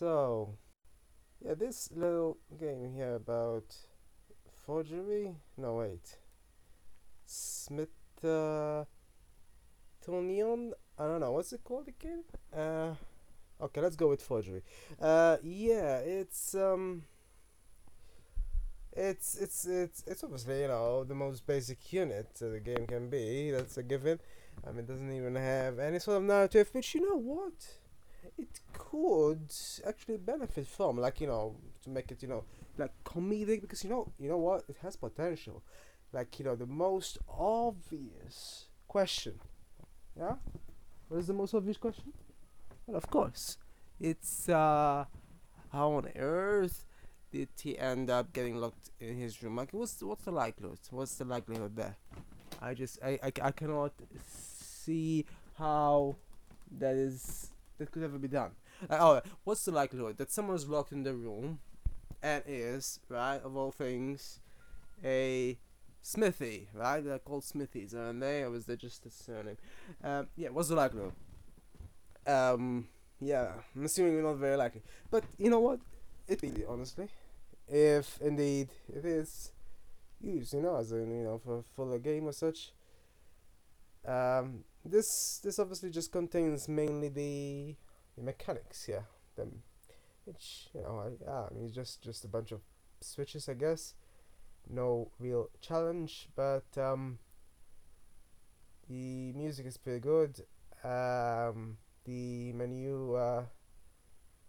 So, yeah, this little game here about forgery. No, wait. Smith. Tonion. I don't know. What's it called again? Uh, okay, let's go with forgery. Uh, yeah, it's um. It's it's it's it's obviously you know the most basic unit the game can be. That's a given. I mean, it doesn't even have any sort of narrative. Which you know what, it could actually benefit from. Like you know to make it you know like comedic because you know you know what it has potential. Like you know the most obvious question. Yeah, what is the most obvious question? Well, of course, it's uh, how on earth did he end up getting locked in his room? Like, what's what's the likelihood? What's the likelihood there? I just I, I, I cannot see how that is that could ever be done. Oh, what's the likelihood that someone's locked in the room and is right of all things a smithy, right? They're called smithies, aren't they? Or was they just a surname? Um, yeah, what's the likelihood? Um, yeah, I'm assuming we're not very likely, but you know what? It really, honestly, if indeed it is used, you know, as a you know for for a game or such. Um, this this obviously just contains mainly the, the mechanics, yeah. Them, which you know, I, yeah, I mean, it's just just a bunch of switches, I guess. No real challenge, but um, the music is pretty good. Um, the menu uh,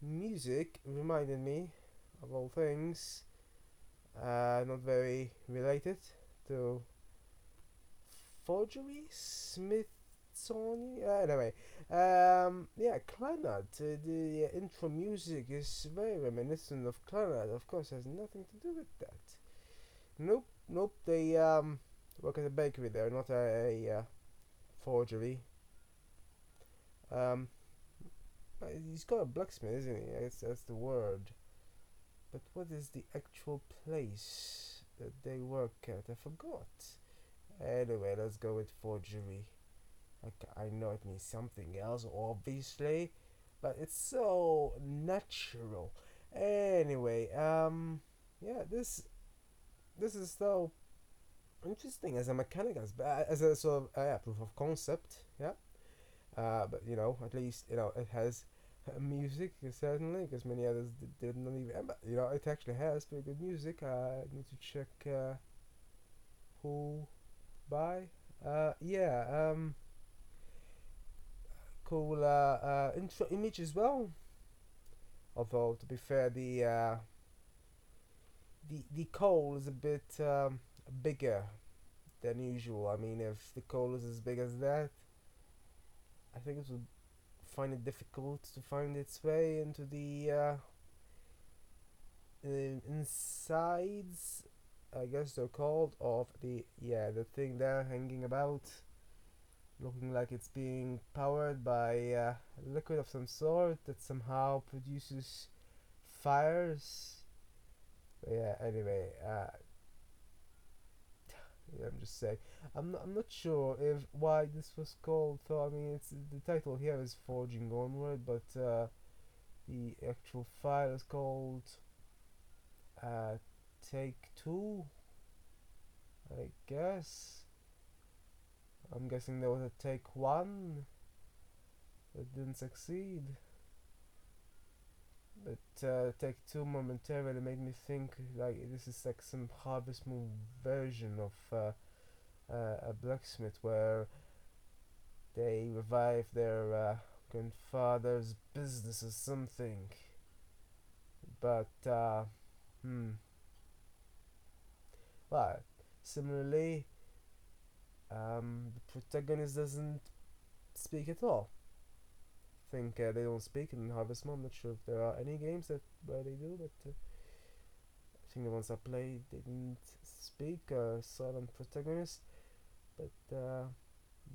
music reminded me of all things, uh, not very related to forgery, Smithsonian. Uh, anyway, um, yeah, Clannad. Uh, the uh, intro music is very reminiscent of Clannad. Of course, has nothing to do with that. Nope, nope. They um work at a bakery there, not a, a uh, forgery. Um, he's got a blacksmith, isn't he? That's, that's the word. But what is the actual place that they work at? I forgot. Anyway, let's go with forgery. Like, I know it means something else, obviously, but it's so natural. Anyway, um, yeah, this this is so interesting as a mechanic, as as a sort of uh, yeah, proof of concept. Yeah, uh, but you know, at least you know it has music certainly because many others did, did not even but you know it actually has pretty good music i need to check uh, who by. Uh, yeah um cool uh, uh, intro image as well. Although to be fair the uh, the the coal is a bit um, bigger than usual. I mean if the coal is as big as that i think it would find it difficult to find its way into the uh, insides I guess they're called of the yeah the thing there hanging about looking like it's being powered by uh, liquid of some sort that somehow produces fires but yeah anyway uh, yeah, I'm just saying. I'm not, I'm not sure if why this was called. So I mean, it's the title here is Forging Onward, but uh, the actual file is called uh, Take Two. I guess. I'm guessing there was a Take One that didn't succeed. But uh, Take Two momentarily made me think like this is like some Harvest Moon version of uh, uh, a blacksmith where they revive their uh, grandfather's business or something. But uh, hmm. Well, similarly, um, the protagonist doesn't speak at all I think uh, they don't speak in Harvest Moon. I'm not sure if there are any games that where they do, but uh, I think the ones I played didn't speak. Uh, silent protagonist, but uh,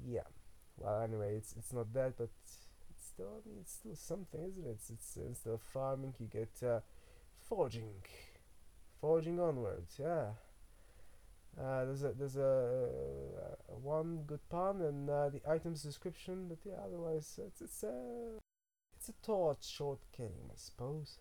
yeah. Well, anyway, it's it's not that, but it's still I mean, it's still something, isn't it? It's, it's instead of farming, you get uh, forging, forging onwards. Yeah. Uh, there's a there's a, uh, one good pun and uh, the item's description, but yeah, otherwise it's it's uh, it's a torch short game, I suppose.